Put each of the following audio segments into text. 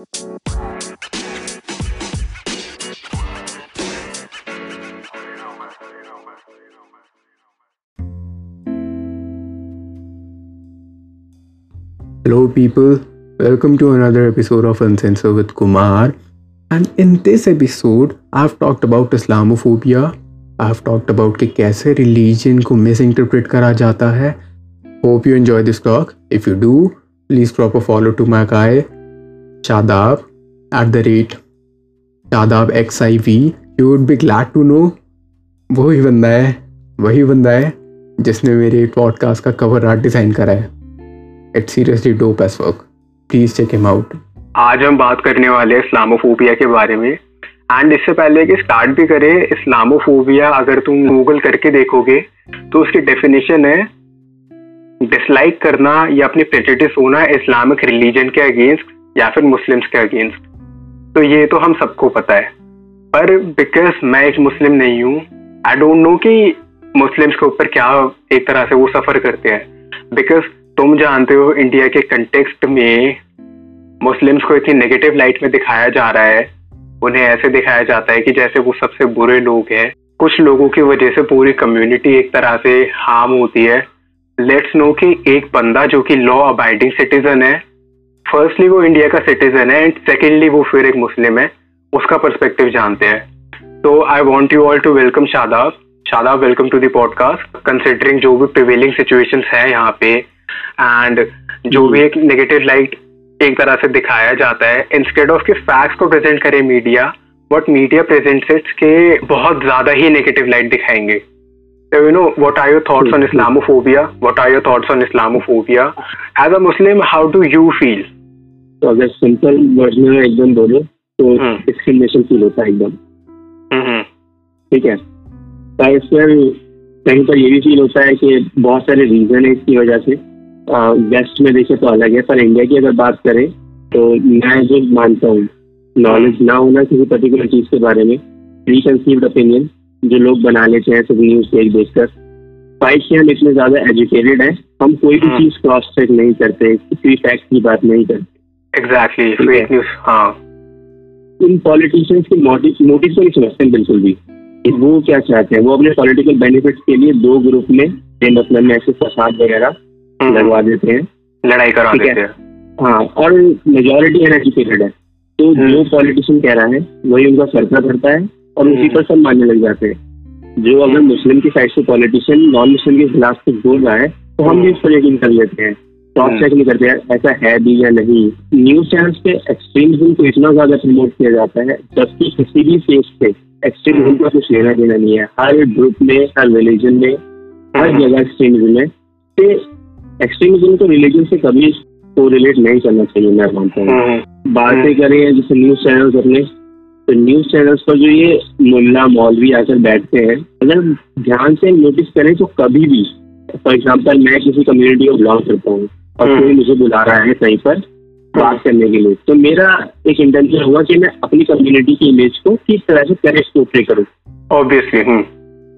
Hello, people. Welcome to another episode of Uncensored with Kumar. And in this episode, I've talked about Islamophobia. I've talked about कि कैसे religion को misinterpret करा जाता है. Hope you enjoy this talk. If you do, please drop a follow to my guy Shadab at the rate Shadab XIV. You would be glad to know. वही बंदा है, वही बंदा है, जिसने मेरे पॉडकास्ट का कवर आर्ट डिज़ाइन करा है। It's seriously dope ass work please check him out आज हम बात करने वाले हैं इस्लामोफोबिया के बारे में। एंड इससे पहले कि स्टार्ट भी करें इस्लामोफोबिया अगर तुम गूगल करके देखोगे तो उसकी डेफिनेशन है डिसलाइक करना या अपनी प्रेजिटिस होना इस्लामिक रिलीजन के अगेंस्ट या फिर मुस्लिम्स के अगेंस्ट तो ये तो हम सबको पता है। पर बिकॉज़ मैं एक मुस्लिम नहीं हूँ आई डोंट नो कि मुस्लिम्स के ऊपर क्या एक तरह से वो सफ़र करते हैं। बिकॉज़ तुम जानते हो इंडिया के कंटेक्स्ट में मुस्लिम्स को इतनी नेगेटिव लाइट में दिखाया जा रहा है। उन्हें ऐसे दिखाया जाता है कि जैसे वो सबसे बुरे लोग हैं। कुछ लोगों की वजह से पूरी कम्युनिटी एक तरह से हार्म होती है। लेट्स नो कि एक बंदा जो कि लॉ अबाइडिंग सिटीजन है फर्स्टली वो इंडिया का सिटीजन है एंड सेकेंडली वो फिर एक मुस्लिम है उसका परस्पेक्टिव जानते हैं तो I want you all to welcome Shadab Shadab welcome to the podcast considering जो भी प्रिवेलिंग सिचुएशंस है यहाँ पे एंड जो भी एक नेगेटिव लाइट एक तरह से दिखाया जाता है इंस्टेड ऑफ़ कि फैक्ट्स को प्रेजेंट करे मीडिया बट मीडिया प्रेजेंट्स के बहुत ज़्यादा ही नेगेटिव लाइट दिखाएँगे So, you know, what are your thoughts on Islamophobia? What are your thoughts on Islamophobia? As a Muslim, how do you feel? तो अगर सिंपल वर्ड में एकदम बोलो तो डिस्क्रिमिनेशन फील होता है एकदम। हम्म ठीक है? पर इस पर कहीं पर ये भी फील होता है कि बहुत सारे रीजन है इसकी वजह से। वेस्ट में देखे तो अलग है पर इंडिया की अगर बात करें तो मैं जो मानता हूँ नॉलेज ना होना किसी पर्टिकुलर चीज़ के बारे में प्री कंसीव्ड ओपिनियन जो लोग बना लेते हैं सब न्यूज़ देख देख कर फाइट से हम इतने ज़्यादा एजुकेटेड है हम कोई भी चीज़ क्रॉस चेक नहीं करते किसी फैक्ट की बात नहीं करते। एग्जैक्टली फेक न्यूज़ हाँ। इन पॉलिटिशियंस के मोटिव को नहीं समझते हैं बिल्कुल भी। वो क्या चाहते हैं? वो अपने पॉलिटिकल बेनिफिट्स के लिए दो ग्रुप में मतलब में ऐसे फसाद वगैरह लगवा देते हैं। लड़ाई करा। देते हैं। हाँ और मेजोरिटी अनएजुकेटेड है। तो जो पॉलिटिशियन कह रहा है वही उनका फैसला करता है और उसी पर सब मानने लग जाते हैं। जो अगर मुस्लिम की साइड से पॉलिटिशियन नॉन मुस्लिम के खिलाफ कुछ बोल रहा है तो हम भी उस पर यकीन कर लेते हैं। क्रॉस चेक नहीं करते हैं ऐसा है भी या नहीं? न्यूज़ चैनल पे एक्सट्रीमिज्म को इतना ज़्यादा प्रमोट किया जाता है जबकि किसी भी फेस पे एक्सट्रीमिज्म का कुछ लेना देना नहीं है। हर ग्रुप में हर रिलीजन में हर जगह एक्सट्रीमिज्म है। तो एक्सट्रीमिज्म को रिलीजन से कभी को रिलेट नहीं करना चाहिए मैं मानता हूँ। बातें करें जैसे न्यूज़ चैनल्स अपने तो न्यूज़ चैनल्स पर जो ये मुल्ला मौलवी आकर बैठते हैं अगर ध्यान से नोटिस करें तो कभी भी फॉर एग्ज़ाम्पल मैं किसी कम्युनिटी को बिलोंग करता हूँ। और हम्म। कोई मुझे बुला रहा है कहीं पर बात करने के लिए तो मेरा एक इंटेंशन हुआ कि मैं अपनी कम्युनिटी की इमेज को किस तरह से करेक्ट पोर्ट्रे करूँ ऑब्वियसली हम्म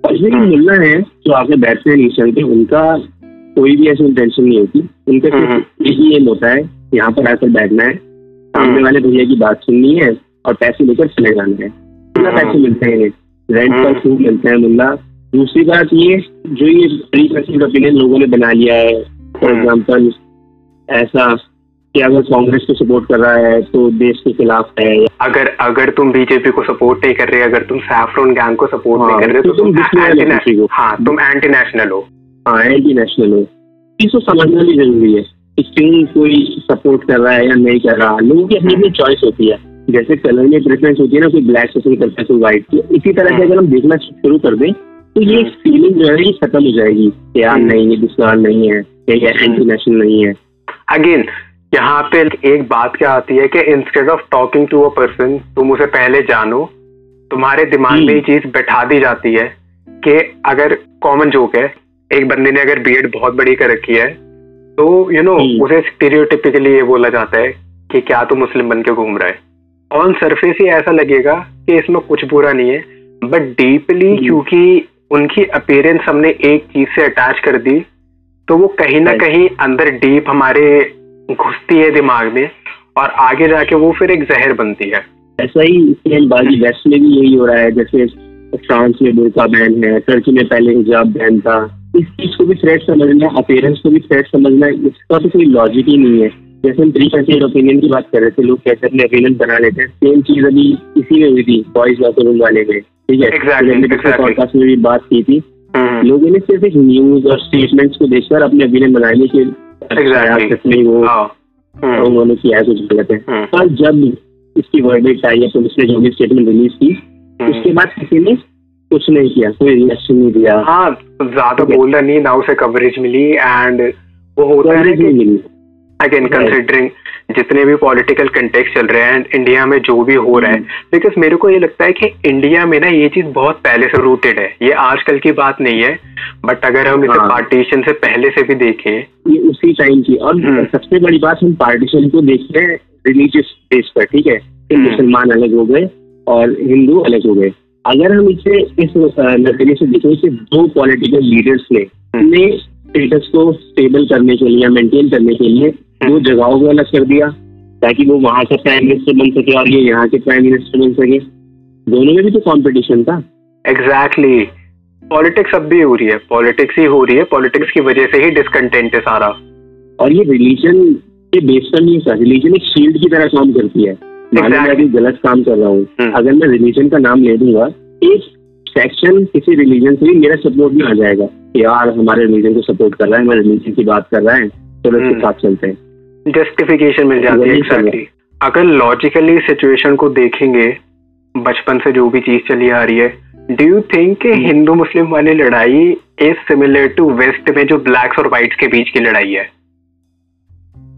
और मुल्ला है जो आगे बैठते हैं पे उनका कोई भी ऐसी इंटेंशन नहीं होती उनका हम्म। सिर्फ़ एक एम होता है यहाँ पर आकर बैठना है सामने हम्म। वाले भैया की बात सुननी है और पैसे लेकर चले जाना है कितना हम्म। पैसे मिलते हैं रेंट पर हम्म। फ़ूड मिलते हैं मुल्ला दूसरी बात ये जो ये प्री कंसीव ओपिनियन लोगों ने बना लिया है फॉर हम्म। एग्ज़ाम्पल ऐसा कि अगर कांग्रेस को सपोर्ट कर रहा है तो देश के खिलाफ है। अगर अगर तुम बीजेपी को सपोर्ट नहीं कर रहे अगर तुम सैफरोन गैंग को सपोर्ट हाँ, नहीं कर रहे तो तो तुम तुम हो। हाँ तुम एंटी नेशनल हो। हाँ एंटी नेशनल हो इसको समझना भी ज़रूरी है कि क्यों कोई सपोर्ट कर रहा है या नहीं कर रहा। लोगों की अपनी अपनी चॉइस होती है। जैसे कलर में प्रेफरेंस होती है ना कोई ब्लैक पसंद करता है कोई व्हाइट तो इसी तरह से अगर हम देखना शुरू कर दें तो ये एक फीलिंग जो है ये खत्म हो जाएगी कि यार हम्म। नहीं ये दुश्मन नहीं है ये एंटी नेशनल नहीं है। अगेन यहाँ पे एक बात क्या आती है कि instead of talking to a person तुम उसे पहले जानो तुम्हारे दिमाग में ये चीज़ बैठा दी जाती है कि अगर कॉमन जोक है एक बंदे ने अगर बीएड बहुत बड़ी कर रखी है तो यू नो हम्म। उसे स्टीरियोटिपिकली ये बोला जाता है कि क्या तू मुस्लिम बन के घूम रहा है ऑन सरफेस ही ऐसा लगेगा कि इसमें कुछ बुरा नहीं है बट डीपली हम्म। क्योंकि उनकी अपेयरेंस हमने एक चीज़ से अटैच कर दी तो वो कहीं ना कहीं अंदर डीप हमारे घुसती है दिमाग में और आगे जाके वो फिर एक जहर बनती है। ऐसा ही बाकी वेस्ट में भी यही हो रहा है जैसे फ्रांस में बुरका बैन है टर्की में पहले हिजाब बैन था। इस चीज़ को भी थ्रेट समझना अपेयरेंस को भी थ्रेट समझना इसका तो कोई लॉजिक ही नहीं है। जैसे हम प्री कंसीड ओपिनियन की बात कर रहे थे लोग कैसे अपने ओपिनियन बना लेते हैं। सेम चीज़ अभी इसी में हुई थी बॉयज़ लॉकर रूम वाले में। ठीक है? Exactly. पॉडकास्ट में भी बात की थी लोगों ने सिर्फ़ एक न्यूज़ और स्टेटमेंट्स को देखकर अपने ओपिनियन बनाने लिए कि Exactly. वो हाँ, हम्म, उन्होंने किया है कुछ गलत है। हम्म, पर जब इसकी वर्डिक्ट आई है पुलिस ने जो भी स्टेटमेंट रिलीज़ की हम्म। उसके बाद किसी ने कुछ नहीं किया कोई रिएक्शन नहीं दिया। हाँ ज़्यादा बोल नहीं ना उसे कवरेज मिली एंड वो होता है मिली। अगेन. कंसिडरिंग जितने भी पॉलिटिकल कंटेक्स चल रहे हैं इंडिया में जो भी हो रहा है बिकॉज़ मेरे को ये लगता है कि इंडिया में ना ये चीज़ बहुत पहले से रूटेड है ये आजकल की बात नहीं है बट अगर हम इसे हाँ। पार्टीशन से पहले से भी देखें ये उसी टाइम की और हम्म। सबसे बड़ी बात हम पार्टीशन को देखते हैं रिलीजियस बेस पर ठीक है हम्म। मुसलमान अलग हो गए और हिंदू अलग हो गए अगर हम इसे इस नज़रिए से देखें कि दो पॉलिटिकल लीडर्स। ने स्टेटस को स्टेबल करने के लिए मेंटेन करने के लिए दो जगहों को अलग कर दिया ताकि वो वहाँ का प्राइम मिनिस्टर बन सके और ये यहाँ के प्राइम मिनिस्टर बन सके। दोनों में भी तो कंपटीशन था। एग्जैक्टली पॉलिटिक्स अब भी हो रही है। पॉलिटिक्स ही हो रही है। पॉलिटिक्स की वजह से ही डिसकंटेंट है सारा। और ये रिलीजन के बेस पर नहीं था रिलीजन एक शील्ड की तरह काम करती है। मान लो मैं अभी गलत काम कर रहा हूँ। हम्म। अगर मैं रिलीजन का नाम ले दूँगा एक सेक्शन किसी रिलीजन से भी मेरा सपोर्ट में आ जाएगा यार हमारे रिलीजन को सपोर्ट कर रहा है हमारे रिलीजन की बात कर रहा है। चलो इसके हम्म। साथ चलते हैं। जस्टिफिकेशन मिल जाती है है। एग्जैक्टली अगर लॉजिकली सिचुएशन को देखेंगे बचपन से जो भी चीज़ चली आ रही है डू यू थिंक कि हम्म। हिंदू मुस्लिम वाली लड़ाई इज़ सिमिलर टू वेस्ट में जो ब्लैक्स और व्हाइट्स के बीच की लड़ाई है?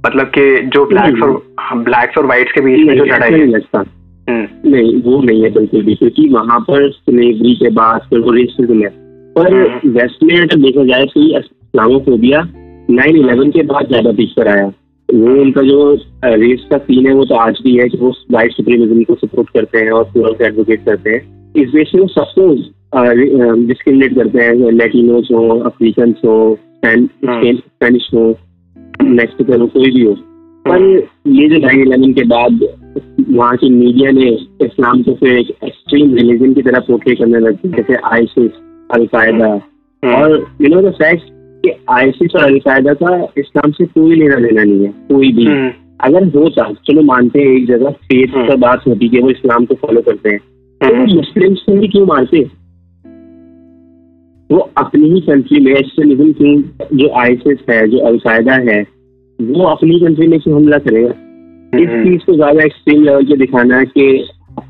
मतलब कि जो ब्लैक्स और ब्लैक्स और व्हाइट्स के बीच में जो लड़ाई है। लगता। हम्म, नहीं वो नहीं है बिल्कुल भी क्योंकि वहाँ पर स्लेवरी के बाद फिर वो रेसिज्म है। पर हम्म। वेस्ट में अगर देखा जाए तो इस्लामोफोबिया नाइन इलेवन के बाद ज़्यादा पर आया। वो उनका जो रेस का सीन है वो तो आज भी है कि वो वाइट सुप्रीमिज्म को सपोर्ट करते हैं और पूरा को एडवोकेट करते हैं। इस बेस में वो सबको डिस्क्रिमिनेट करते हैं लेटिनोस हो अफ्रीकन हो स्पेनिश हो। मैक्सिकन हो कोई भी हो। पर ये जो नाइन इलेवन के बाद वहाँ की मीडिया ने इस्लाम को फिर एक एक्सट्रीम रिलीजन की तरह पोर्ट्रे करने लगी जैसे आईसिस अलकायदा हम्म, और यू नो द फैक्ट कि आईसिस और अलकायदा का इस्लाम से कोई लेना देना नहीं है कोई भी। हम्म, अगर होता चलो मानते हैं एक जगह फेथ हम्म। का बात होती है वो इस्लाम को फॉलो करते हैं तो वो हम्म, मुस्लिम्स को ही क्यों मारते? वो अपनी ही कंट्री में एक्सट्रीमिज्म क्यों जो आईसिस है जो अलकायदा है वो अपनी कंट्री में क्यों हमला करेगा? इस हम्म, चीज़ को ज़्यादा एक्सट्रीम लेवल पे दिखाना है कि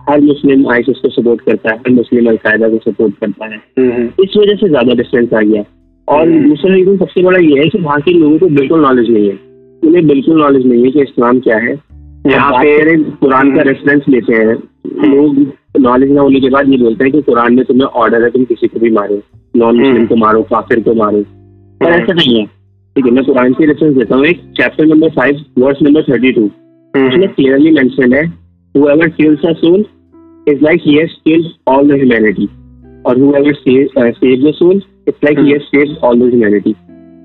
हर मुस्लिम आईसिस को सपोर्ट करता है हर मुस्लिम अलकायदा को सपोर्ट करता है। हम्म, इस वजह से ज़्यादा डिफरेंस आ गया। और हम्म। दूसरा रीजन सबसे बड़ा ये है कि वहाँ के लोगों को बिल्कुल नॉलेज नहीं है। उन्हें बिल्कुल नॉलेज नहीं है कि इस्लाम क्या है। यहाँ पे कुरान का हम्म। रेफरेंस लेते हैं लोग नॉलेज ना होने के बाद ये बोलते हैं कि कुरान में तुम्हें ऑर्डर है तुम किसी को भी मारो। Non Muslim hmm. को मारो काफिर को मारो। पर हम्म, ऐसा नहीं है। ठीक है मैं कुरान की रेफरेंस देता हूँ। एक chapter number five verse number thirty two उसमें हम्म, क्लियरली मेंशन है whoever kills a soul is like he has killed all the humanity और whoever saves uh, saves soul has saved all the humanity.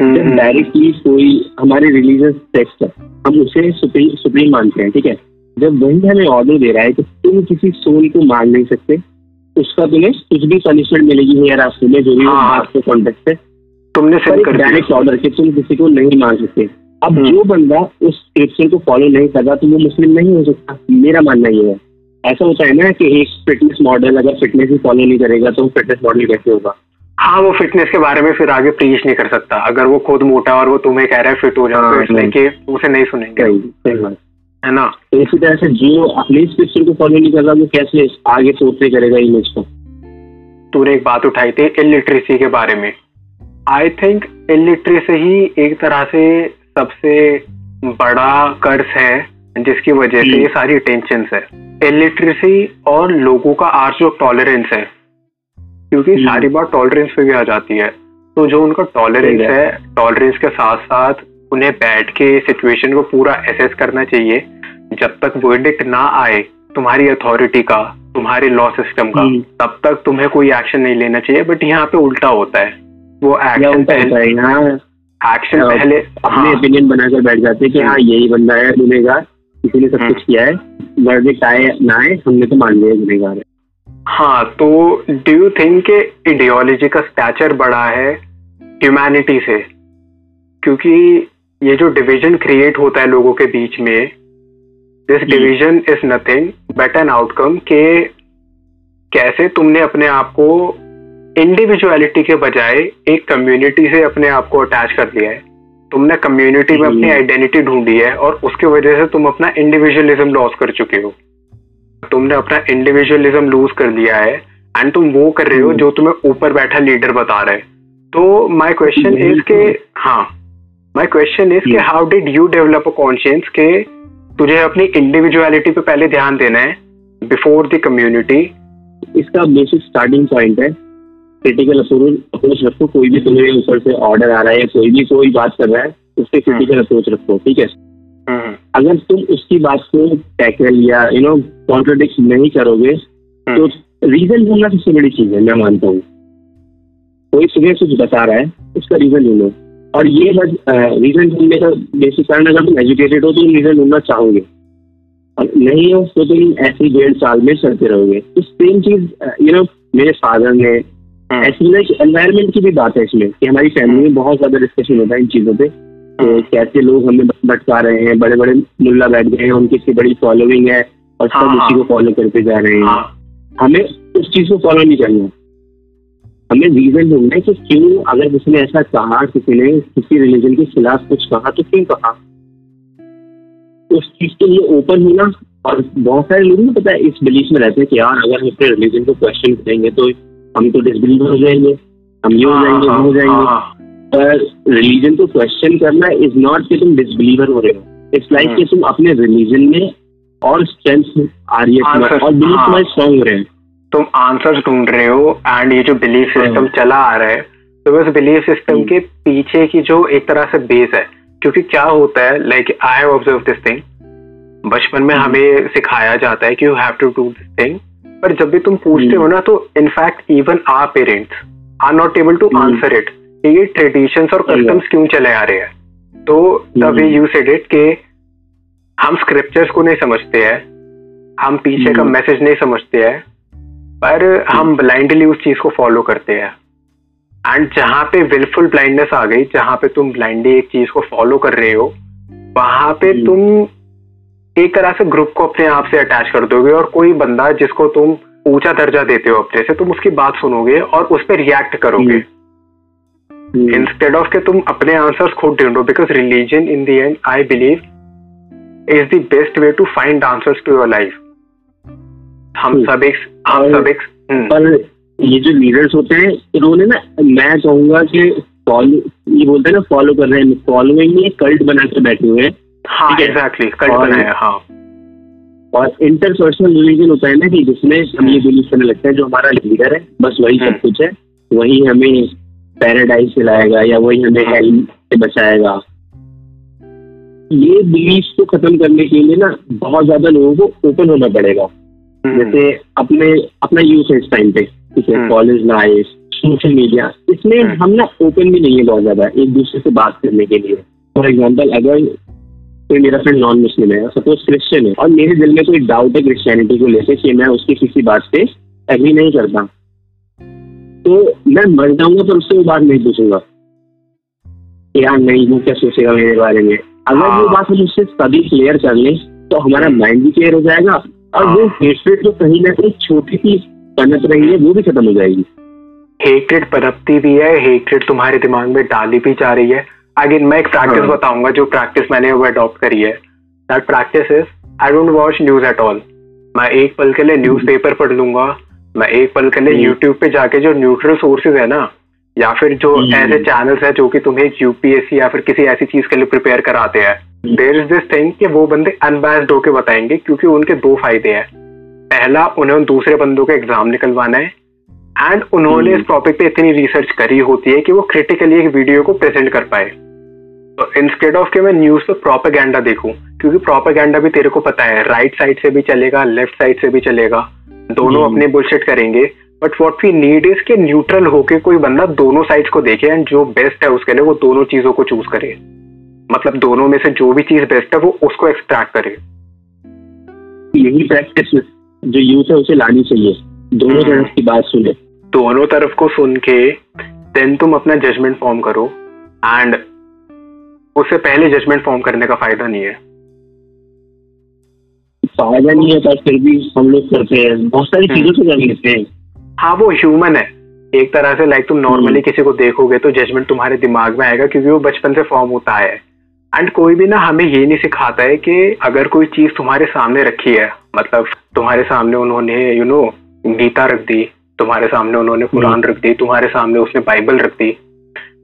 जब हम्म, directly कोई हमारे religious text है हम उसे supreme supreme मानते हैं ठीक है? जब वही हमें ऑर्डर दे रहा है कि तुम किसी सोल को मार नहीं सकते उसका तुम्हें कुछ भी पनिशमेंट मिलेगी है रास्ते में जो भी हाँ। आपके कॉन्टेक्ट है तुमने डायरेक्ट ऑर्डर कि तुम किसी को नहीं मार सकते। अब हम्म। जो बंदा उस स्क्रिप्चर को फॉलो नहीं कर रहा तो वो मुस्लिम नहीं हो सकता। मेरा मानना ये है। ऐसा होता है ना कि एक फिटनेस मॉडल अगर फिटनेस ही फॉलो नहीं करेगा तो फिटनेस मॉडल कैसे होगा? हाँ वो फिटनेस के बारे में फिर आगे प्रीच नहीं कर सकता। अगर वो खुद मोटा और वो तुम्हें कह रहा है फिट हो जाओ तो हाँ, इसलिए। कि उसे नहीं सुनेंगे। है ना? इसी तरह से जो अपनी स्क्रिप्चर को फॉलो नहीं कर रहा वो कैसे आगे पोर्ट्रे करेगा इमेज को? तूने एक बात उठाई थी इलिटरेसी के बारे में। आई थिंक इलिटरेसी ही एक तरह से सबसे बड़ा कर्ज है जिसकी वजह से। ये सारी टेंशन है। इलिटरेसी और लोगों का आज जो टॉलरेंस है। क्योंकि हम्म। सारी बात टॉलरेंस पे भी आ जाती है। तो जो उनका टॉलरेंस है। है टॉलरेंस के साथ साथ उन्हें बैठ के सिचुएशन को पूरा एसेस करना चाहिए। जब तक वर्डिक्ट ना आए तुम्हारी अथॉरिटी का तुम्हारे लॉ सिस्टम का हम्म। तब तक तुम्हें कोई एक्शन नहीं लेना चाहिए। बट यहाँ पे उल्टा होता है। वो एक्शन पहले एक्शन हाँ, पहले अपने हाँ, ओपिनियन बनाकर बैठ जाते हैं कि हाँ यही बंदा है गुनेगार किसी ने सब कुछ किया है। वर्डिक्ट आए ना आए हमने तो मान लिया गुनेगार है। हाँ तो डू यू थिंक के इडियोलॉजी का स्टैचर बड़ा है ह्यूमैनिटी से? क्योंकि ये जो डिवीज़न क्रिएट होता है लोगों के बीच में this division is nothing but an outcome के कैसे तुमने अपने आप को इंडिविजुअलिटी के बजाय एक कम्युनिटी से अपने आप को अटैच कर लिया है। तुमने कम्युनिटी में अपनी आइडेंटिटी ढूंढी है और उसके वजह से तुम अपना इंडिविजुअलिज्म लॉस कर चुके हो। तुमने अपना इंडिविजुअलिज्म लूज कर लिया है एंड तुम वो कर रहे हो जो तुम्हें ऊपर बैठा लीडर बता रहे तो माई क्वेश्चन इज़ के हाँ माई क्वेश्चन इज़ के how did you develop a conscience के तुझे अपनी इंडिविजुअलिटी पे पहले ध्यान देना है बिफोर द कम्युनिटी इसका बेसिक स्टार्टिंग पॉइंट है क्रिटिकल अप्रोच अप्रोच रखो कोई भी तुम्हें ऊपर से ऑर्डर आ रहा है कोई भी कोई बात कर रहा है उससे क्रिटिकल अप्रोच रखो ठीक है? हम्म, अगर तुम उसकी बात को टैकल या यू नो कॉन्ट्रोडिक्ट नहीं करोगे तो रीजन ढूंढना सबसे बड़ी चीज़ है मैं मानता हूँ। कोई सुबह कुछ बता रहा है उसका रीजन ढूंढो। और ये बस रीजन ढूँढने का बेसिक कारण अगर तुम एजुकेटेड हो तो तुम रीजन ढूंढना चाहोगे। और नहीं हो तो तुम ऐसी डेढ़ साल में चलते रहोगे। तो सेम चीज़ यू नो मेरे फादर ने हम्म, ऐसी ना एनवायरमेंट की भी बात है इसमें कि हमारी फैमिली में बहुत ज़्यादा डिस्कशन होता है इन चीज़ों पे। कि कैसे लोग हमें भटका रहे हैं बड़े बड़े मुल्ला बैठ गए हैं उनकी इतनी बड़ी फॉलोइंग है और सब हाँ, उसी हाँ। को फॉलो करते जा रहे हैं। हाँ। हमें उस चीज़ को फॉलो नहीं करना। हमें रीजन ढूंढना है कि क्यों अगर किसी ने ऐसा कहा किसी ने किसी रिलीजन के खिलाफ कुछ कहा तो क्यों कहा? उस चीज़ के लिए ओपन होना और बहुत सारे लोग ना पता है इस बिलीफ में रहते हैं कि यार अगर हम अपने रिलीजन को क्वेश्चन करेंगे तो हम तो डिसबिलीवर हो जाएँगे हम ये हो हाँ, जाएँगे वो हो जाएँगे। हाँ, पर रिलीजन को क्वेश्चन करना इज़ नॉट कि तुम डिसबिलीवर हो रहे हो। इट्स लाइक कि तुम अपने रिलीजन में और स्ट्रेंथ आ रही है Answers, और बिलीफ हाँ। तुम्हारे स्ट्रॉन्ग रहे हैं तुम आंसर्स ढूंढ रहे हो एंड ये जो बिलीफ सिस्टम हाँ। चला आ रहा है तो बस बिलीफ सिस्टम हम्म। के पीछे की जो एक तरह से बेस है क्योंकि क्या होता है like I have observe this thing बचपन में हम्म। हमें सिखाया जाता है कि you have to do this thing पर जब भी तुम पूछते हो ना तो in fact even our parents are not able to hmm. Answer it ये ट्रेडिशंस और कस्टम्स क्यों चले आ रहे हैं तो तभी हम्म। यू सेड इट के हम स्क्रिप्चर्स को नहीं समझते हैं हम पीछे का। मैसेज नहीं समझते हैं पर हम ब्लाइंडली उस चीज़ को फॉलो करते हैं एंड जहाँ पे विलफुल ब्लाइंडनेस आ गई जहाँ पे तुम ब्लाइंडली एक चीज़ को फॉलो कर रहे हो वहाँ पे हम्म। तुम एक तरह से ग्रुप को अपने आप से अटैच कर दोगे और कोई बंदा जिसको तुम ऊँचा दर्जा देते हो अपने से तुम उसकी बात सुनोगे और उस पर रिएक्ट करोगे। इंस्टेड ऑफ़ के तुम अपने आंसर्स खुद ढूंढो because religion in the end I believe is the best way to find answers to your life हम हम्म। सब एक हम सब एक हम्म, पर ये जो लीडर्स होते हैं इन्होंने ना मैं कहूँगा कि फॉलो ये बोलते हैं ना फॉलो कर रहे हैं फॉलोइंग में कल्ट बना के बैठे हुए हैं। हाँ एग्जैक्टली कल और- बनाया हाँ। और इंटरपर्सनल रिलीजन होता है ना कि जिसमें हम ये बिलीव करने लगते हैं जो हमारा लीडर है बस वही। सब कुछ है। वही हमें पैराडाइज दिलाएगा या वही हमें हम्म। हेल से बचाएगा। ये बिलीफ को खत्म करने के लिए ना बहुत ज़्यादा लोगों को ओपन होना पड़ेगा। हम्म, जैसे अपने अपना यूथ है इस टाइम पे ठीक है। कॉलेज लाइफ सोशल मीडिया इसमें हम्म। हम ना ओपन भी नहीं है बहुत ज़्यादा एक दूसरे से बात करने के लिए। फॉर एग्ज़ाम्पल अगर कोई मेरा फ्रेंड नॉन मुस्लिम है सपोज़ क्रिश्चियन है और मेरे दिल में कोई डाउट है क्रिश्चियनिटी को लेकर कि मैं उसकी किसी बात पे एग्री नहीं करता तो मैं मर जाऊँगा पर उससे वो बात नहीं पूछूँगा। यार नहीं वो क्या सोचेगा मेरे बारे में? अगर हाँ। वो बात हम उससे तभी क्लियर कर लें तो हमारा माइंड भी क्लियर हो जाएगा और वो हाँ। हेटरेट जो कहीं ना कहीं छोटी सी पनप रही है वो भी खत्म हो जाएगी हेट्रेड पनपती भी है हेट्रेड तुम्हारे दिमाग में डाली भी जा रही है अगेन मैं एक प्रैक्टिस हाँ। बताऊँगा जो प्रैक्टिस मैंने वो अडॉप्ट करी है that practice is I don't watch news at all मैं एक पल के लिए न्यूज़ पेपर पढ़ लूँगा मैं एक पल के लिए हम्म। यूट्यूब पे जाके जो न्यूट्रल सोर्सेज है ना या फिर जो हम्म। ऐसे चैनल्स है जो कि तुम्हें यूपीएससी या फिर किसी ऐसी चीज़ के लिए प्रिपेयर कराते हैं देर इज़ दिस थिंग कि वो बंदे अनबैस्ड होके बताएँगे क्योंकि उनके दो फ़ायदे हैं पहला उन्हें दूसरे बंदों का एग्ज़ाम निकलवाना है एंड उन्होंने। इस टॉपिक पे इतनी रिसर्च करी होती है कि वो क्रिटिकली एक वीडियो को प्रेजेंट कर पाए तो इंस्टेड ऑफ़ के मैं न्यूज़ पे प्रोपेगेंडा देखूँ क्योंकि प्रोपेगेंडा भी तेरे को पता है राइट साइड से भी चलेगा लेफ़्ट साइड से भी चलेगा दोनों हम्म। अपने बुलशिट करेंगे but what we need is के न्यूट्रल होके कोई बंदा दोनों साइड्स को देखे एंड जो बेस्ट है उसके लिए वो दोनों चीज़ों को चूज़ करे। मतलब दोनों में से जो भी चीज़ बेस्ट है वो उसको एक्सट्रैक्ट करे। यही प्रैक्टिस जो यूथ है उसे लानी चाहिए। दोनों हम्म। तरफ़ की बात सुने। दोनों तरफ़ को सुन के देन तुम अपना जजमेंट फॉर्म करो। एंड उससे पहले जजमेंट फॉर्म करने का फ़ायदा नहीं है। फ़ायदा नहीं है पर फिर भी हम लोग करते हैं। बहुत सारी हम्म। चीज़ों से कर लेते हैं। हाँ वो ह्यूमन है। एक तरह से लाइक तुम नॉर्मली हम्म। किसी को देखोगे तो जजमेंट तुम्हारे दिमाग में आएगा क्योंकि वो बचपन से फॉर्म होता है। एंड कोई भी ना हमें ये नहीं सिखाता है कि अगर कोई चीज़ तुम्हारे सामने रखी है मतलब तुम्हारे सामने उन्होंने यू नो गीता रख दी तुम्हारे सामने उन्होंने कुरान रख दी तुम्हारे सामने उसने बाइबल रख दी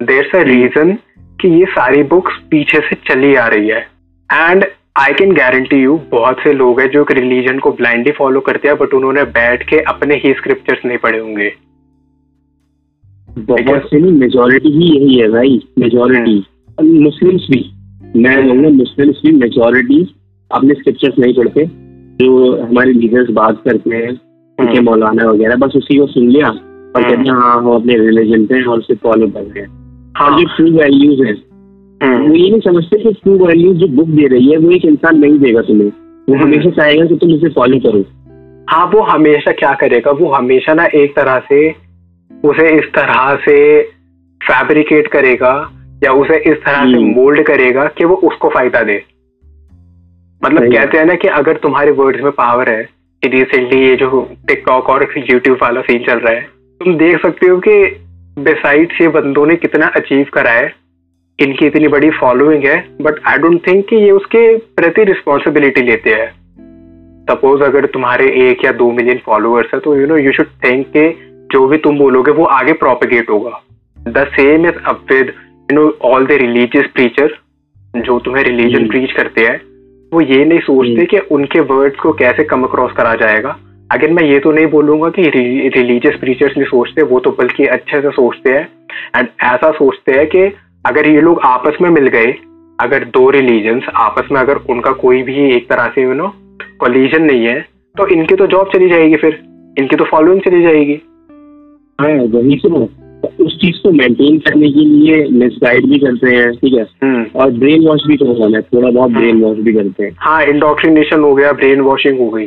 देर अ रीजन कि ये सारी बुक्स पीछे से चली आ रही है। And I can guarantee you बहुत से लोग हैं जो एक रिलीजन को ब्लाइंडली फॉलो करते हैं बट उन्होंने बैठ के अपने ही स्क्रिप्चर्स नहीं पढ़े होंगे। बहुत से नहीं मेजोरिटी ही यही है भाई मेजोरिटी मुस्लिम्स भी। मैं बोलूँगा मुस्लिम्स भी मेजोरिटी अपने स्क्रिप्चर्स नहीं पढ़ते। जो हमारे लीडर्स बात करते हैं उनके हम्म। मौलाना वगैरह बस उसी को सुन लिया। और हम्म। कहते हैं हाँ हम अपने रिलीजन पे और उसे फॉलो कर रहे हैं। हाँ। और जो ट्रू वैल्यूज़ है हम्म, वो ये नहीं समझते कि ट्रू वैल्यूज़ जो बुक दे रही है वो एक इंसान नहीं देगा तुम्हें। वो हम्म। हमेशा चाहेगा कि तुम उसे फॉलो करो। हाँ वो हमेशा क्या करेगा? वो हमेशा ना एक तरह से उसे इस तरह से फैब्रिकेट करेगा या उसे इस तरह से हम्म। मोल्ड करेगा कि वो उसको फ़ायदा दे। मतलब कहते हैं ना कि अगर तुम्हारे वर्ड्स में पावर है कि रिसेंटली ये जो टिकटॉक और यूट्यूब वाला सीन चल रहा है तुम देख सकते हो कि बिसाइड्स ये बंदों ने कितना अचीव करा है। इनकी इतनी बड़ी फॉलोइंग है बट आई डोंट थिंक कि ये उसके प्रति रिस्पॉन्सिबिलिटी लेते हैं सपोज़ अगर तुम्हारे एक या दो मिलियन फॉलोअर्स है तो you know you should think कि जो भी तुम बोलोगे वो आगे प्रोपिगेट होगा the same is up with you know all the religious preacher जो तुम्हें रिलीजन। प्रीच करते हैं वो ये नहीं सोचते हम्म। कि उनके वर्ड्स को कैसे कम अक्रॉस करा जाएगा अगर मैं ये तो नहीं बोलूँगा कि रिलीजियस प्रीचर्स नहीं सोचते वो तो बल्कि अच्छे से सोचते हैं एंड ऐसा सोचते हैं कि अगर ये लोग आपस में मिल गए अगर दो रिलीजन्स आपस में अगर उनका कोई भी एक तरह से यू नो कोलिजन नहीं है तो इनकी तो जॉब चली जाएगी फिर। इनकी तो फॉलोइंग चली जाएगी। हाँ वही तो। उस चीज़ को मेंटेन करने के लिए मिसगाइड भी करते हैं ठीक है? हम्म। और ब्रेन वॉश भी तो ना थोड़ा बहुत हम्म। ब्रेन वॉश भी करते हैं। हाँ इंडोक्ट्रिनेशन हो गया ब्रेन वॉशिंग हो गई।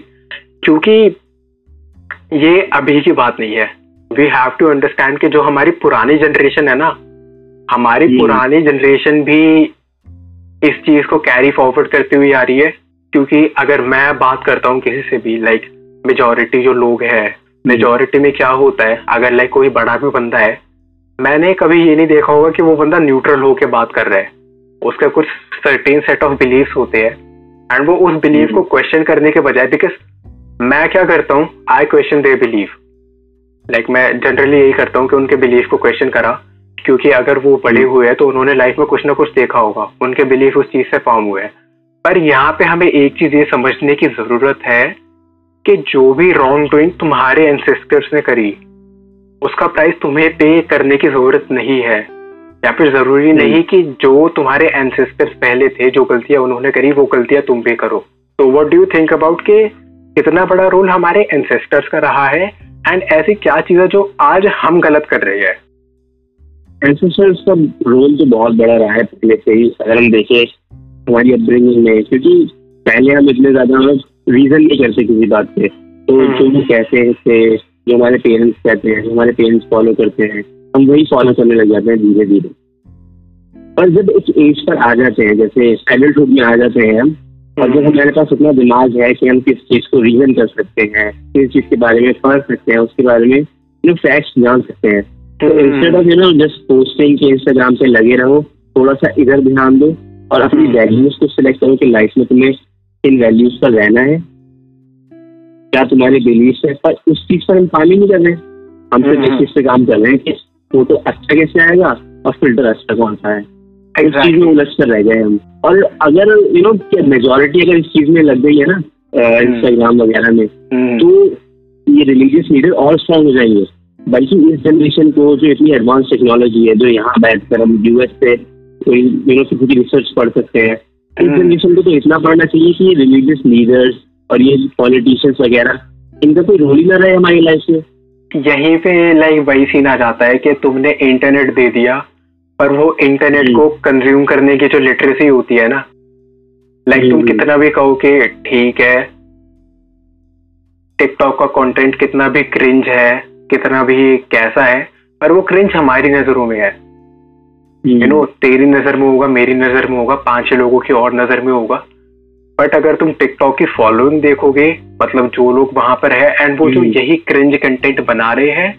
क्योंकि ये अभी की बात नहीं है। वी हैव टू अंडरस्टैंड कि जो हमारी पुरानी जनरेशन है ना हमारी। पुरानी जनरेशन भी इस चीज़ को कैरी फॉरवर्ड करती हुई आ रही है क्योंकि अगर मैं बात करता हूँ किसी से भी लाइक मेजोरिटी जो लोग हैं मेजोरिटी में क्या होता है अगर लाइक कोई बड़ा भी बंदा है मैंने कभी ये नहीं देखा होगा कि वो बंदा न्यूट्रल होके बात कर रहा है। उसका कुछ सर्टेन सेट ऑफ़ बिलीव्स होते हैं एंड वो उस बिलीव को क्वेश्चन करने के बजाय बिकॉज़ मैं क्या करता हूँ I question they believe like मैं जनरली यही करता हूँ कि उनके बिलीव को क्वेश्चन करा क्योंकि अगर वो बड़े हुए हैं तो उन्होंने लाइफ में कुछ ना कुछ देखा होगा। उनके बिलीफ उस चीज़ से फॉर्म हुए हैं। पर यहाँ पे हमें एक चीज़ ये समझने की ज़रूरत है कि जो भी रॉन्ग डूइंग तुम्हारे एंसेस्टर्स ने करी उसका प्राइस तुम्हें पे करने की ज़रूरत नहीं है। या फिर ज़रूरी नहीं कि जो तुम्हारे एंसेस्टर्स पहले थे जो गलतियाँ उन्होंने करी वो गलतियाँ तुम भी करो। तो what do you think about के कितना बड़ा रोल हमारे एंसेस्टर्स का रहा है? एंड ऐसी क्या चीज़ है जो आज हम गलत कर रहे हैं? का रोल तो बहुत बड़ा रहा है पहले से ही अगर हम देखें हमारी अपब्रिंगिंग में क्योंकि पहले हम इतने ज़्यादा रीजन नहीं करते किसी बात पे। तो हम्म। जो वो कहते हैं से जो हमारे पेरेंट्स कहते हैं हमारे पेरेंट्स फॉलो करते हैं हम वही फॉलो करने लग जाते हैं धीरे धीरे और जब एक एज पर आ जाते हैं जैसे एडल्टहुड में आ जाते हैं हम और जब हमारे पास इतना दिमाग है कि हम किस चीज़ को रीजन कर सकते हैं किस चीज़ के बारे में पढ़ सकते हैं उसके बारे में फैक्ट्स जान सकते हैं। तो instead of you know just posting के इंस्टाग्राम पे लगे रहो थोड़ा सा इधर ध्यान दो और अपनी हम्म। वैल्यूज़ को सिलेक्ट करो कि लाइफ में तुम्हें इन वैल्यूज़ पर रहना है। क्या तुम्हारे बिलीफ है? पर उस चीज़ पर हम काम ही नहीं कर रहे हम सिर्फ़ इस हम्म। चीज़ पे काम कर रहे हैं कि फ़ोटो अच्छा कैसे आएगा और फ़िल्टर अच्छा कौन सा है। इस चीज़ में उलझ कर रह गए हम। और अगर यू नो मेजोरिटी अगर इस चीज़ में लग गई है ना इंस्टाग्राम वगैरह में हम्म, तो ये रिलीजियस लीडर और स्ट्रांग हो जाएँगे। बल्कि इस जनरेशन को जो इतनी एडवांस टेक्नोलॉजी है जो यहाँ बैठकर हम यूएस से कोई यू नो किसी की रिसर्च पढ़ सकते हैं इस हम्म। जनरेशन को तो इतना पढ़ना चाहिए कि ये रिलीजियस लीडर्स और ये पॉलिटिशियंस वगैरह इनका कोई रोल ही ना रहे हमारी लाइफ में यहीं पे लाइक वही सीन आ जाता है कि तुमने इंटरनेट दे दिया पर वो इंटरनेट हम्म। को कंज्यूम करने की जो लिटरेसी होती है ना लाइक तुम हम्म। कितना भी कहो कि ठीक है टिकटॉक का कंटेंट कितना भी क्रिंज है कितना भी कैसा है पर वो क्रिंज हमारी नज़रों में है। यू नो तेरी नज़र में होगा मेरी नज़र में होगा पाँच लोगों की और नज़र में होगा। बट अगर तुम टिकटॉक की फॉलोइंग देखोगे मतलब जो लोग वहाँ पर है एंड वो जो हम्म। यही क्रिंज कंटेंट बना रहे हैं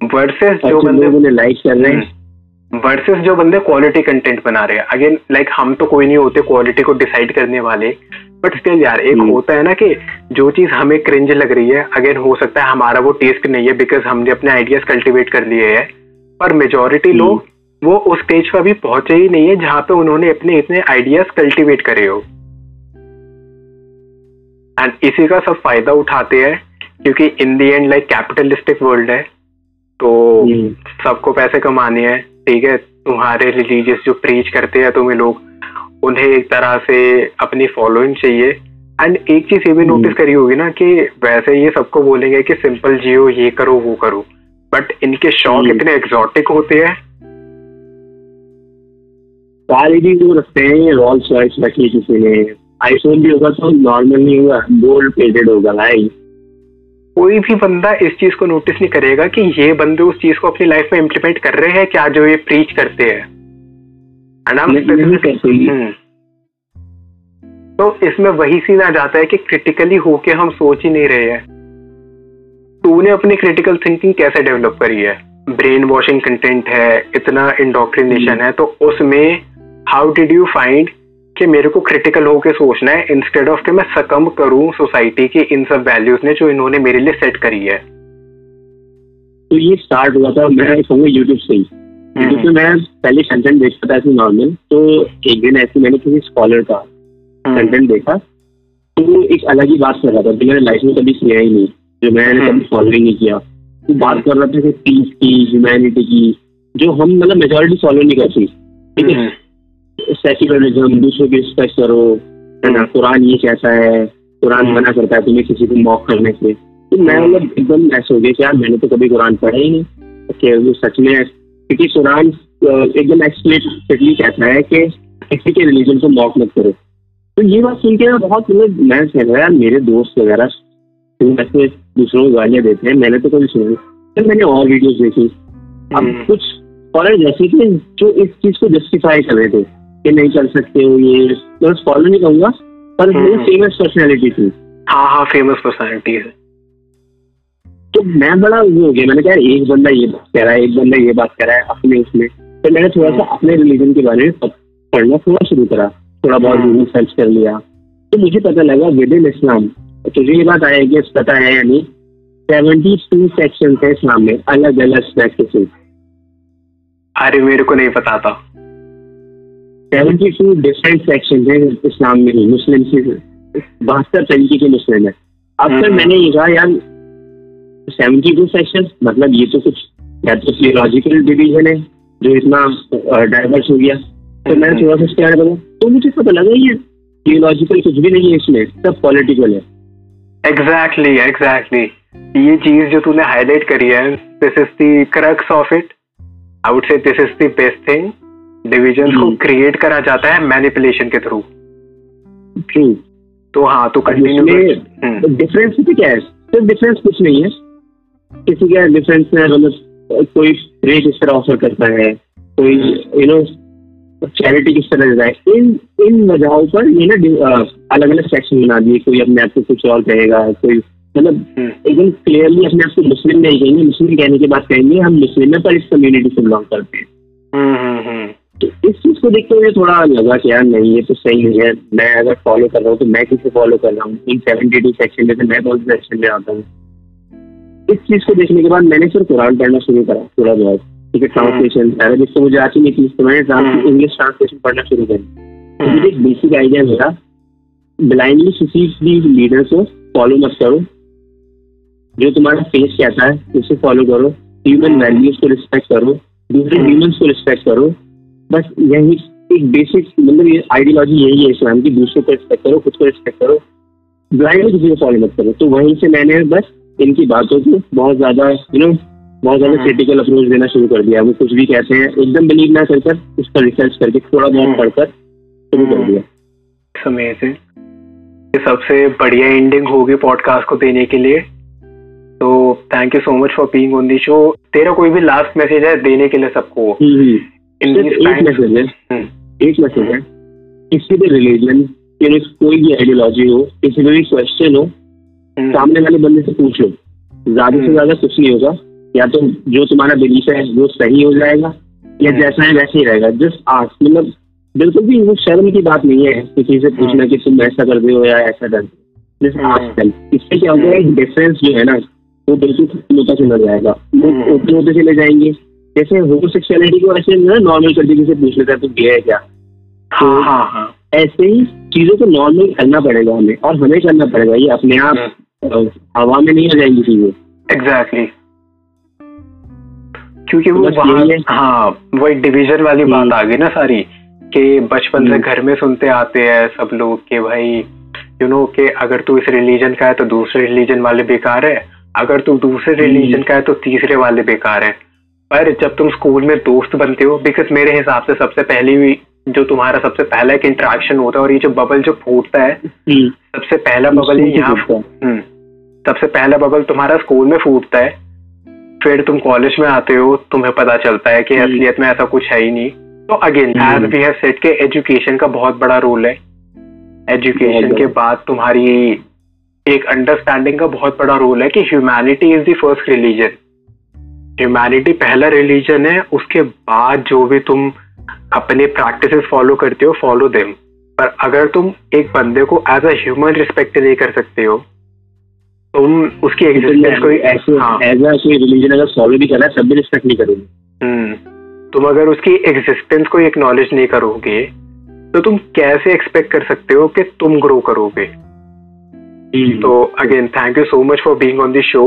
वर्सेस जो बंदे लाइक कर रहे हैं। वर्सेस जो बंदे क्वालिटी कंटेंट बना रहे हैं। अगेन लाइक हम तो कोई नहीं होते क्वालिटी को डिसाइड करने वाले। बट स्टिल यार एक हम्म। होता है ना कि जो चीज़ हमें क्रिंज लग रही है अगेन हो सकता है हमारा वो टेस्ट नहीं है बिकॉज़ हमने अपने आइडियाज़ कल्टीवेट कर लिए हैं पर मेजोरिटी हम्म। लोग वो उस स्टेज पर अभी पहुँचे ही नहीं है जहाँ पे उन्होंने अपने इतने आइडियाज़ कल्टीवेट करे हो एंड इसी का सब फ़ायदा उठाते हैं क्योंकि in the end like capitalistic world है तो हम्म। सबको पैसे कमाने हैं ठीक है तुम्हारे रिलीजियस जो प्रीच करते हैं तुम्हें लोग उन्हें एक तरह से अपनी फॉलोइंग चाहिए। एंड एक चीज़ ये भी हम्म। नोटिस करी होगी ना कि वैसे ये सबको बोलेंगे कि सिंपल जियो ये करो वो करो। बट इनके शौक हम्म। इतने एग्जॉटिक होते हैं। सारी भी वो रखते हैं रॉल्स रॉयस रखी किसी ने। आईफोन भी होगा तो नॉर्मल नहीं होगा गोल्ड प्लेटेड होगा भाई। कोई भी बंदा इस चीज़ को नोटिस नहीं करेगा कि ये बंदे उस चीज़ को अपनी लाइफ में इम्प्लीमेंट कर रहे हैं क्या जो ये प्रीच करते हैं। नहीं-। हम्म। तो इसमें वही सीन आ जाता है कि क्रिटिकली होके हम सोच ही नहीं रहे हैं। तूने अपनी क्रिटिकल थिंकिंग कैसे डेवलप करी है? ब्रेन वॉशिंग कंटेंट है इतना इंडोक्ट्रिनेशन है तो उसमें हाउ डिड यू फाइंड कि मेरे को क्रिटिकल होके सोचना है इंस्टेड ऑफ़ कि मैं सकम करूँ सोसाइटी की इन सब वैल्यूज़ ने जो इन्होंने मेरे लिए सेट करी है। तो ये स्टार्ट हुआ था मैं कहूँगा यूट्यूब से ही। यूट्यूब पे मैं पहले कंटेंट देखता था ऐसे नॉर्मल तो एक दिन ऐसे मैंने किसी स्कॉलर का हम्म। कंटेंट देखा तो वो एक अलग ही बात कर रहा था जो मैंने लाइफ में कभी किया ही नहीं जो मैंने हम्म। कभी फॉलो ही नहीं किया तो बात कर रहा था पीस की ह्यूमैनिटी की जो हम मतलब मेजोरिटी फॉलो नहीं करती ठीक है हम्म। सेक्युलरिज्म दूसरों की रिस्पेक्ट करो है ना हम्म। कुरान ये कैसा है कुरान हम्म। मना करता है तुम्हें किसी को मॉक करने से तो मैं हम्म। मतलब एकदम ऐसे हो गया कि यार मैंने तो कभी कुरान पढ़ा ही नहीं सच में क्योंकि कुरान एकदम एक्सप्लिसिटली कहता है कि किसी के रिलीजन को मॉक मत करो। तो ये बात सुन के बहुत मतलब मैं कह रहा यार मेरे दोस्त वगैरह तो ऐसे दूसरों को गालियाँ देते हैं मैंने तो कभी सुनी फिर मैंने और वीडियोस देखी। अब हम्म। कुछ फॉरन जैसे कि जो इस चीज़ को जस्टिफाई कर रहे थे कि नहीं कर सकते हो ये मैं फॉलो नहीं कहूँगा पर हम्म। फ़ेमस पर्सनैलिटी थी। हाँ हाँ फ़ेमस पर्सनैलिटी है। तो मैं बड़ा वो हो गया। मैंने कहा एक बंदा ये बात कह रहा है एक बंदा ये बात कह रहा है अपने उसमें। तो मैंने थोड़ा सा अपने रिलीजन के बारे में पढ़ना थोड़ा शुरू करा। थोड़ा बहुत। गूगल सर्च कर लिया। तो मुझे पता लगा विद इन इस्लाम तुझे ये बात आया कि पता है या नहीं सेवेंटी टू सेक्शन है इस्लाम में अलग अलग प्रैक्टिस अरे मेरे को नहीं पता था। सेवेंटी टू डिफरेंट सेक्शन है इस्लाम में मुस्लिम से बहत्तर तरीके के मुस्लिम है। अब तक हम्म। मैंने ये कहा यार सेवेंटी टू सेक्शन मतलब ये तो कुछ या तो थियोलॉजिकल डिवीज़न है जो इतना डाइवर्स हो गया। तो मैंने थोड़ा सा स्टैंड बना तो मुझे पता लगा ये थियोलॉजिकल कुछ भी नहीं है इसमें सब पॉलिटिकल है। एग्जैक्टली एग्जैक्टली ये चीज़ जो तूने हाईलाइट करी है this is the crux of it I would say this is the best thing division को हम्म। क्रिएट करा जाता है मैनिपुलेशन के थ्रू तो हाँ तो कंटिन्यू डिफरेंस भी क्या है? सिर्फ़ डिफरेंस कुछ नहीं है। किसी का डिफरेंस है मतलब कोई रेट इस तरह ऑफ़र करता है कोई यू नो चैरिटी किस तरह देता है इन इन वजहों पर ये ना अलग अलग सेक्शन बना दिए कोई अपने आप को कुछ और कहेगा कोई मतलब हम्म। एकदम क्लियरली अपने आप को मुस्लिम नहीं कहेंगे मुस्लिम कहने के बाद कहेंगे हम मुस्लिम है पर इस कम्युनिटी से बिलोंग करते हैं। तो इस चीज़ को देखते हुए थोड़ा लगा कि यार नहीं ये तो सही नहीं है मैं अगर फॉलो कर रहा हूँ तो मैं किसे फॉलो कर रहा हूँ? इन सेवेंटी टू सेक्शन में से मैं कौन से सेक्शन में आता हूँ? इस चीज़ को देखने के बाद मैंने फिर कुरान पढ़ना शुरू करा थोड़ा बहुत ठीक है ट्रांसलेशन अगर जिससे मुझे आती नहीं थी तो मैंने हम्म। इंग्लिश ट्रांसलेशन पढ़ना शुरू करी तो मुझे एक बेसिक आइडिया मिला। ब्लाइंडली किसी भी लीडर को फॉलो मत करो। जो तुम्हारा फेस कहता है उसे फॉलो करो। ह्यूमन वैल्यूज़ को रिस्पेक्ट करो। दूसरे ह्यूमंस को रिस्पेक्ट करो। बस यही एक बेसिक मतलब आइडियोलॉजी यही है इस्लाम की। दूसरों को रिस्पेक्ट करो खुद को रिस्पेक्ट करो। ब्लाइंडली किसी को फॉलो मत करो। तो वहीं से मैंने बस इनकी बातों को बहुत ज़्यादा यू नो बहुत ज़्यादा हम्म। क्रिटिकल अप्रोच देना शुरू कर दिया। वो कुछ भी कहते हैं एकदम बिलीव ना कर कर उस पर रिसर्च करके थोड़ा हम्म। बहुत पढ़कर शुरू कर दिया। अमेजिंग ये सबसे बढ़िया एंडिंग होगी पॉडकास्ट को देने के लिए। तो thank you so much for being on the show तेरा कोई भी लास्ट मैसेज है देने के लिए सबको? एक मैसेज है। एक मैसेज है। किसी भी रिलीजन कोई भी आइडियोलॉजी हो किसी भी क्वेश्चन हो हम्म। सामने वाले बंदे से पूछ लो। ज़्यादा से हम्म। ज़्यादा कुछ नहीं होगा। या तो जो तुम्हारा बिलीफ है वो सही हो जाएगा या हम्म। जैसा है वैसे ही रहेगा। जस्ट आज मतलब बिल्कुल भी वो शर्म की बात नहीं है किसी से पूछना कि तुम ऐसा कर दो या ऐसा कर जस्ट इससे क्या होगा एक डिफरेंस जो है ना वो बिल्कुल होता चला जाएगा। लोग ओपन होते चले जाएँगे। जैसे होमोसेक्सुअलिटी को ऐसे नॉर्मल कर दी पूछ लेता है तो गे है क्या? तो हाँ, हाँ, हाँ. ऐसे ही चीज़ों को नॉर्मल करना पड़ेगा हमें और हमें करना पड़ेगा। ये अपने आप हम्म। हवा में नहीं आ जाएँगी चीज़ें एग्जैक्टली क्योंकि वो वहाँ हाँ वही डिवीज़न वाली बात हम्म। आ गई ना सारी कि बचपन से हम्म। घर में सुनते आते हैं सब लोग कि भाई यू नो कि अगर तू इस रिलीजन का है तो दूसरे रिलीजन वाले बेकार है अगर तू दूसरे रिलीजन का है तो तीसरे वाले बेकार है पर जब तुम स्कूल में दोस्त बनते हो बिकॉज़ मेरे हिसाब से सबसे पहली जो तुम्हारा सबसे पहला एक इंट्रैक्शन होता है और ये जो बबल जो फूटता है हम्म। सबसे पहला बबल यहाँ हम्म। सबसे पहला बबल तुम्हारा स्कूल में फूटता है। फिर तुम कॉलेज में आते हो तुम्हें पता चलता है कि हम्म। असलियत में ऐसा कुछ है ही नहीं। तो again as we have set के एजुकेशन का बहुत बड़ा रोल है। एजुकेशन के बाद तुम्हारी एक अंडरस्टैंडिंग का बहुत बड़ा रोल है कि humanity is the first religion humanity पहला रिलीजन है उसके बाद जो भी तुम अपने प्रैक्टिसेस फॉलो करते हो फॉलो देम पर अगर तुम एक बंदे को एज अ ह्यूमन रिस्पेक्ट नहीं कर सकते हो तुम उसकी एग्जिस्टेंस कोई ऐसा हाँ। कोई रिलीजन अगर फॉलो भी करना है तब भी रिस्पेक्ट नहीं करोगे हम्म, तुम अगर उसकी एग्जिस्टेंस को एक्नॉलेज नहीं करोगे तो तुम कैसे एक्सपेक्ट कर सकते हो कि तुम ग्रो करोगे हम्म। तो again thank you so much for being on this show